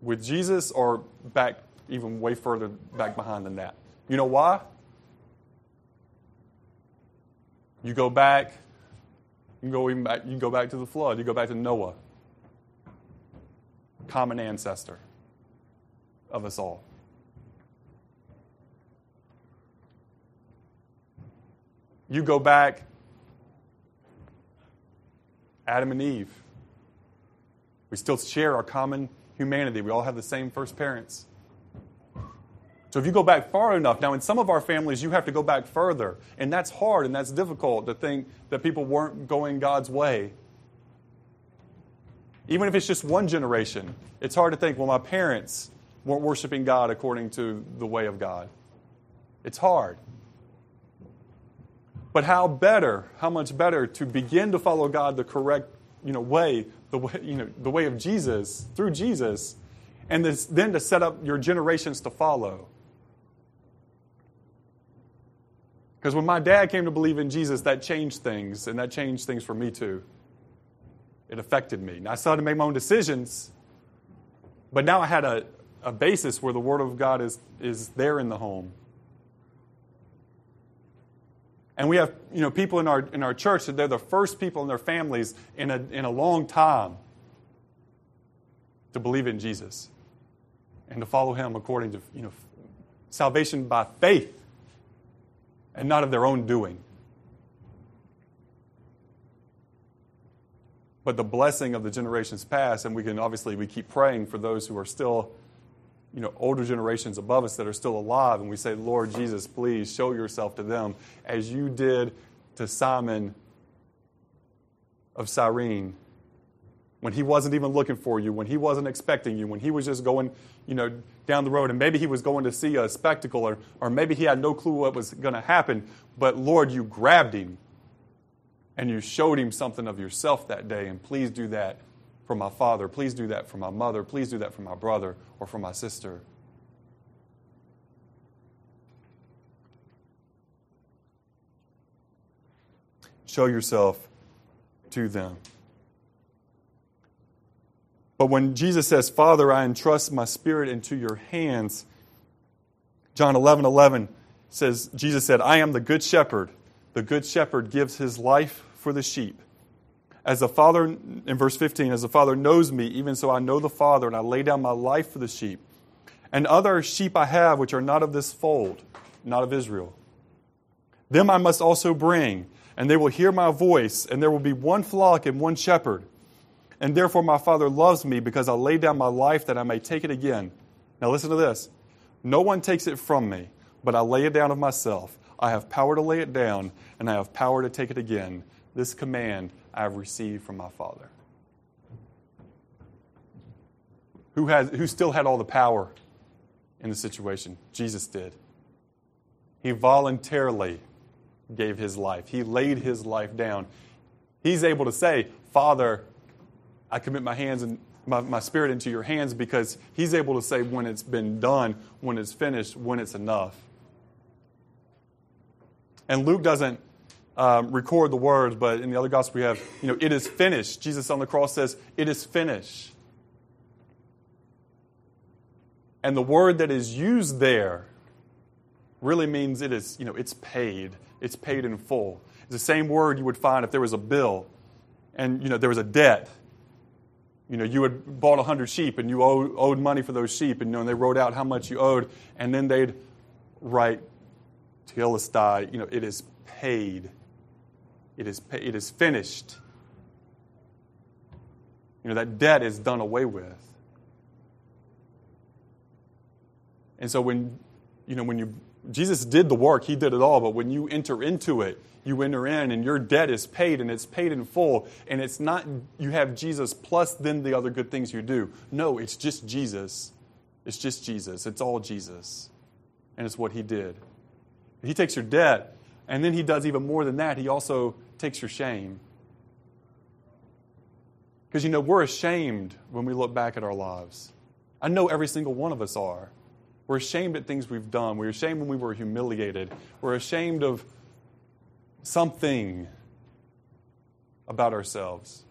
with Jesus or back even way further back behind than that. You know why? You go back, you go even back, you go back to the flood, you go back to Noah, common ancestor of us all. You go back, Adam and Eve. We still share our common humanity. We all have the same first parents. So if you go back far enough, now in some of our families, you have to go back further. And that's hard and that's difficult to think that people weren't going God's way. Even if it's just one generation, it's hard to think, well, my parents weren't worshiping God according to the way of God. It's hard. But how better, how much better to begin to follow God the correct you know, way the way, you know, the way of Jesus, through Jesus, and this, then to set up your generations to follow. Because when my dad came to believe in Jesus, that changed things, and that changed things for me too. It affected me. Now, I had to make my own decisions, but now I had a, a basis where the Word of God is, is there in the home. And we have you know, people in our, in our church that they're the first people in their families in a, in a long time to believe in Jesus and to follow him according to you know, salvation by faith and not of their own doing. But the blessing of the generations past, and we can obviously we keep praying for those who are still you know, older generations above us that are still alive, and we say, Lord Jesus, please show yourself to them as you did to Simon of Cyrene when he wasn't even looking for you, when he wasn't expecting you, when he was just going, you know, down the road, and maybe he was going to see a spectacle, or, or maybe he had no clue what was going to happen, but Lord, you grabbed him and you showed him something of yourself that day, and please do that for my father. Please do that for my mother. Please do that for my brother or for my sister. Show yourself to them. But when Jesus says, Father, I entrust my spirit into your hands, John 11 11 says, Jesus said, I am the good shepherd. The good shepherd gives his life for the sheep. As the Father, in verse 15, as the Father knows me, even so I know the Father, and I lay down my life for the sheep. And other sheep I have which are not of this fold, not of Israel. Them I must also bring, and they will hear my voice, and there will be one flock and one shepherd. And therefore my Father loves me, because I lay down my life that I may take it again. Now listen to this. No one takes it from me, but I lay it down of myself. I have power to lay it down, and I have power to take it again. This command I have received from my Father. Who, has, who still had all the power in the situation? Jesus did. He voluntarily gave his life, he laid his life down. He's able to say, Father, I commit my hands and my, my spirit into your hands because he's able to say when it's been done, when it's finished, when it's enough. And Luke doesn't um, record the words, but in the other gospel we have, you know, it is finished. Jesus on the cross says, it is finished. And the word that is used there really means it is, you know, it's paid. It's paid in full. It's the same word you would find if there was a bill and you know there was a debt. You know, you had bought 100 sheep and you owed, owed money for those sheep, and, you know, and they wrote out how much you owed, and then they'd write, Tetelestai, you know, it is paid. It is, pay, it is finished. You know, that debt is done away with. And so when, you know, when you, Jesus did the work, he did it all, but when you enter into it, you enter in and your debt is paid and it's paid in full. And it's not you have Jesus plus then the other good things you do. No, it's just Jesus. It's just Jesus. It's all Jesus. And it's what he did. He takes your debt, and then he does even more than that. He also takes your shame. Because, you know, we're ashamed when we look back at our lives. I know every single one of us are. We're ashamed at things we've done. We're ashamed when we were humiliated. We're ashamed of something about ourselves.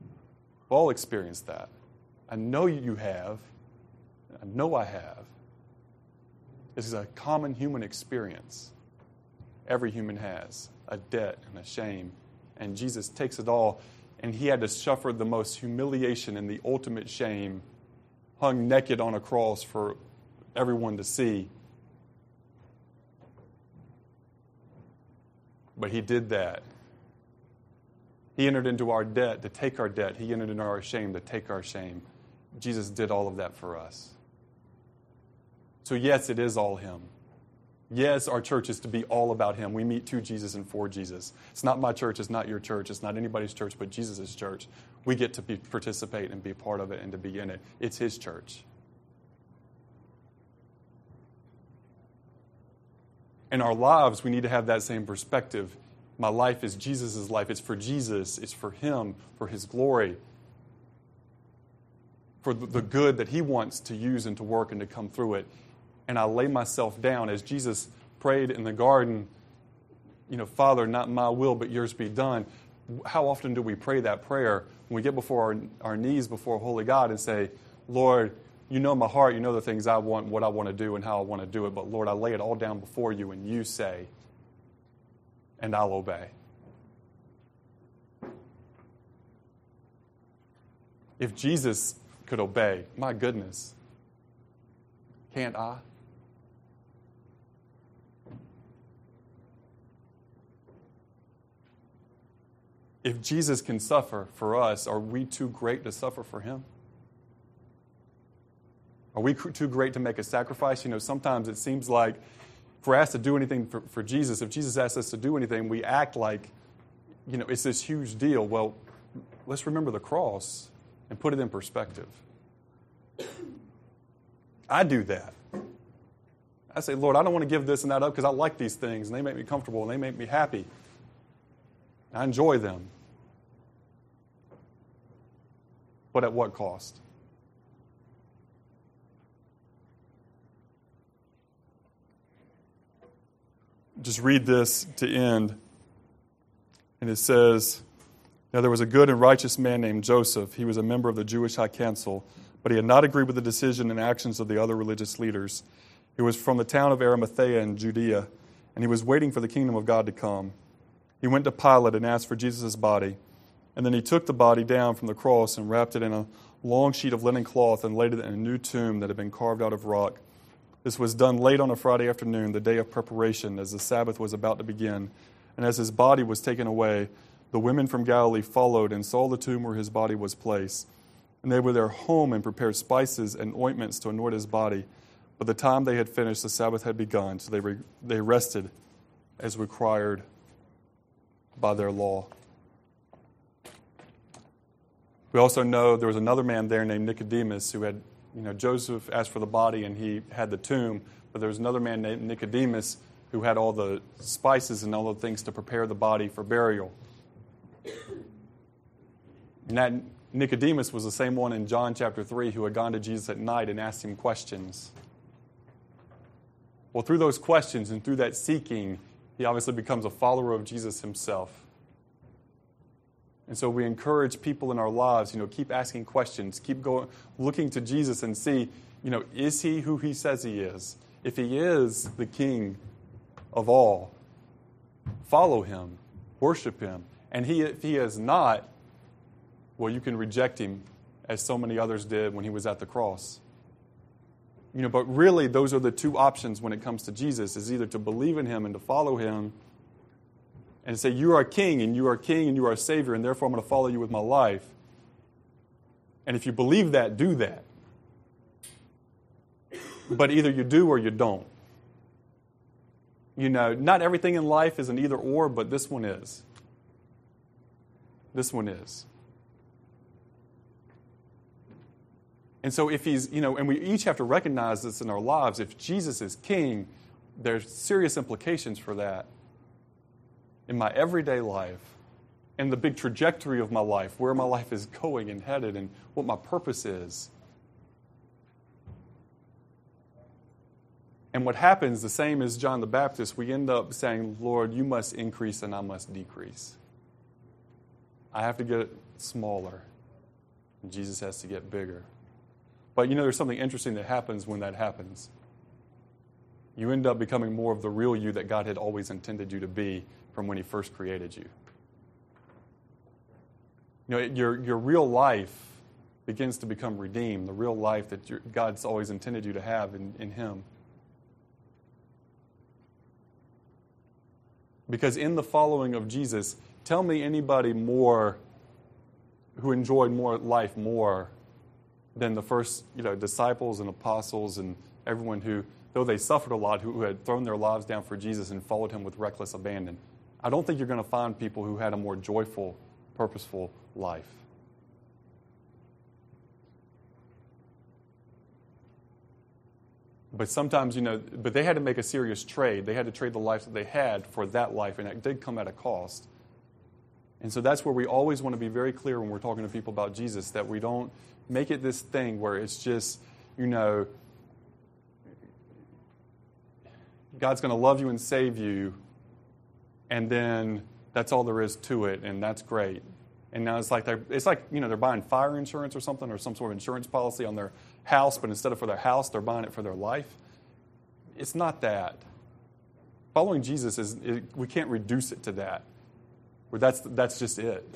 We've all experienced that. I know you have. I know I have. This is a common human experience. Every human has a debt and a shame. And Jesus takes it all, and he had to suffer the most humiliation and the ultimate shame, hung naked on a cross for everyone to see. But he did that. He entered into our debt to take our debt. He entered into our shame to take our shame. Jesus did all of that for us. So, yes, it is all Him. Yes, our church is to be all about Him. We meet to Jesus and for Jesus. It's not my church, it's not your church, it's not anybody's church but Jesus' church. We get to be, participate and be part of it and to be in it. It's His church. In our lives, we need to have that same perspective. My life is Jesus' life. It's for Jesus, it's for Him, for His glory, for the good that He wants to use and to work and to come through it. And I lay myself down as Jesus prayed in the garden, you know, Father, not my will, but yours be done. How often do we pray that prayer when we get before our, our knees before Holy God and say, Lord, you know my heart, you know the things I want, what I want to do, and how I want to do it. But Lord, I lay it all down before you, and you say, and I'll obey. If Jesus could obey, my goodness, can't I? If Jesus can suffer for us, are we too great to suffer for him? Are we too great to make a sacrifice? You know, sometimes it seems like if we're asked to do anything for, for Jesus, if Jesus asks us to do anything, we act like, you know, it's this huge deal. Well, let's remember the cross and put it in perspective. I do that. I say, Lord, I don't want to give this and that up because I like these things and they make me comfortable and they make me happy. I enjoy them. But at what cost? Just read this to end. And it says, Now there was a good and righteous man named Joseph. He was a member of the Jewish High Council, but he had not agreed with the decision and actions of the other religious leaders. He was from the town of Arimathea in Judea, and he was waiting for the kingdom of God to come. He went to Pilate and asked for Jesus' body. And then he took the body down from the cross and wrapped it in a long sheet of linen cloth and laid it in a new tomb that had been carved out of rock. This was done late on a Friday afternoon, the day of preparation, as the Sabbath was about to begin. And as his body was taken away, the women from Galilee followed and saw the tomb where his body was placed. And they were there home and prepared spices and ointments to anoint his body. By the time they had finished, the Sabbath had begun, so they, re- they rested as required by their law. We also know there was another man there named Nicodemus who had you know, Joseph asked for the body and he had the tomb, but there was another man named Nicodemus who had all the spices and all the things to prepare the body for burial. And that Nicodemus was the same one in John chapter 3 who had gone to Jesus at night and asked him questions. Well, through those questions and through that seeking, he obviously becomes a follower of Jesus himself. And so we encourage people in our lives, you know, keep asking questions, keep going, looking to Jesus and see, you know, is he who he says he is? If he is the king of all, follow him, worship him, And he, if he is not, well, you can reject him as so many others did when he was at the cross. You know, but really, those are the two options when it comes to Jesus: is either to believe in him and to follow him, and say, "You are king, and you are king, and you are savior, and therefore I'm going to follow you with my life." And if you believe that, do that. But either you do or you don't. You know, not everything in life is an either or, but this one is. This one is. And so, if he's, you know, and we each have to recognize this in our lives. If Jesus is king, there's serious implications for that in my everyday life and the big trajectory of my life, where my life is going and headed, and what my purpose is. And what happens, the same as John the Baptist, we end up saying, Lord, you must increase and I must decrease. I have to get smaller, and Jesus has to get bigger. But you know, there's something interesting that happens when that happens. You end up becoming more of the real you that God had always intended you to be from when He first created you. You know, your, your real life begins to become redeemed, the real life that God's always intended you to have in, in Him. Because in the following of Jesus, tell me anybody more who enjoyed more life more than the first you know, disciples and apostles and everyone who, though they suffered a lot, who, who had thrown their lives down for Jesus and followed him with reckless abandon. I don't think you're going to find people who had a more joyful, purposeful life. But sometimes, you know, but they had to make a serious trade. They had to trade the life that they had for that life, and it did come at a cost. And so that's where we always want to be very clear when we're talking to people about Jesus that we don't make it this thing where it's just, you know, God's going to love you and save you, and then that's all there is to it, and that's great. And now it's like they're, it's like you know they're buying fire insurance or something or some sort of insurance policy on their house, but instead of for their house, they're buying it for their life. It's not that. Following Jesus is it, we can't reduce it to that. Where that's that's just it.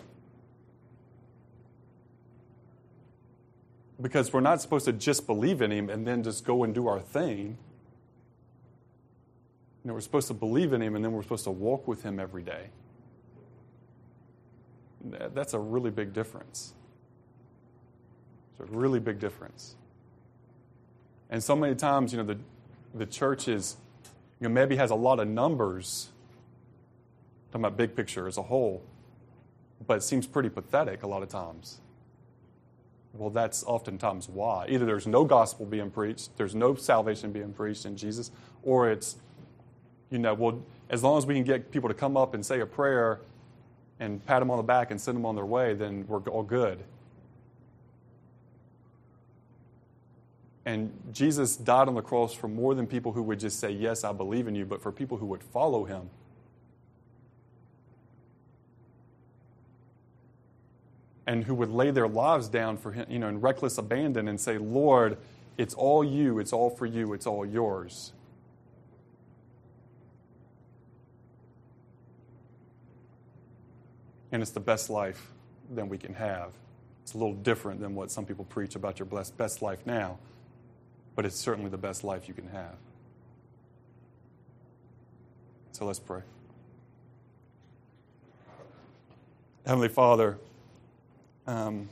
Because we're not supposed to just believe in him and then just go and do our thing. Know, we're supposed to believe in him and then we're supposed to walk with him every day. That's a really big difference. It's a really big difference. And so many times, you know, the, the church is, you know, maybe has a lot of numbers, talking about big picture as a whole, but it seems pretty pathetic a lot of times. Well, that's oftentimes why. Either there's no gospel being preached, there's no salvation being preached in Jesus, or it's, you know, well, as long as we can get people to come up and say a prayer and pat them on the back and send them on their way, then we're all good. And Jesus died on the cross for more than people who would just say, Yes, I believe in you, but for people who would follow him. And who would lay their lives down for him, you know, in reckless abandon and say, Lord, it's all you, it's all for you, it's all yours. And it's the best life that we can have. It's a little different than what some people preach about your blessed, best life now, but it's certainly the best life you can have. So let's pray. Heavenly Father, um,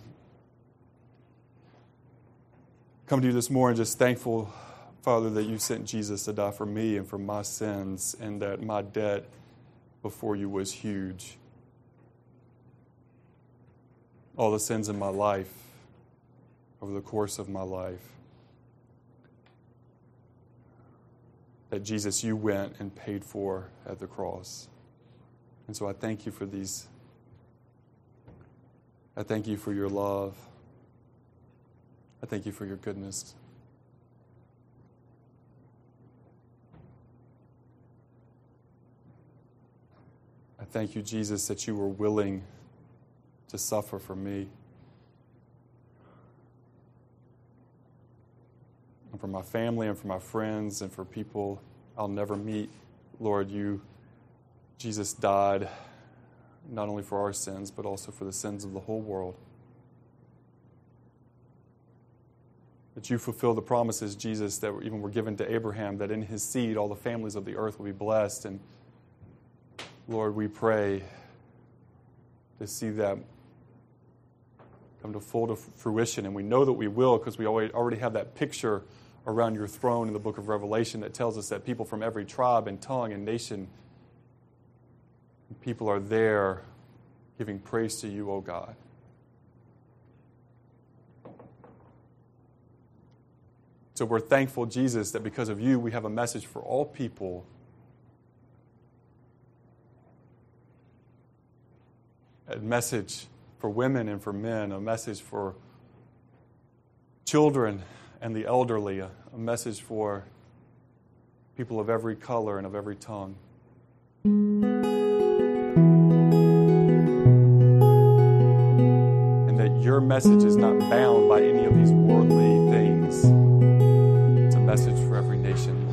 come to you this morning just thankful, Father, that you sent Jesus to die for me and for my sins, and that my debt before you was huge all the sins in my life over the course of my life. That Jesus, you went and paid for at the cross. And so I thank you for these. I thank you for your love. I thank you for your goodness. I thank you, Jesus, that you were willing to suffer for me. And for my family and for my friends and for people I'll never meet. Lord, you, Jesus died not only for our sins, but also for the sins of the whole world. That you fulfill the promises, Jesus, that even were given to Abraham, that in his seed all the families of the earth will be blessed. And Lord, we pray to see that come to full to fruition. And we know that we will because we already have that picture around your throne in the book of Revelation that tells us that people from every tribe and tongue and nation, people are there giving praise to you, O God. So we're thankful, Jesus, that because of you, we have a message for all people. A message for women and for men, a message for children and the elderly, a, a message for people of every color and of every tongue. And that your message is not bound by any of these worldly things, it's a message for every nation.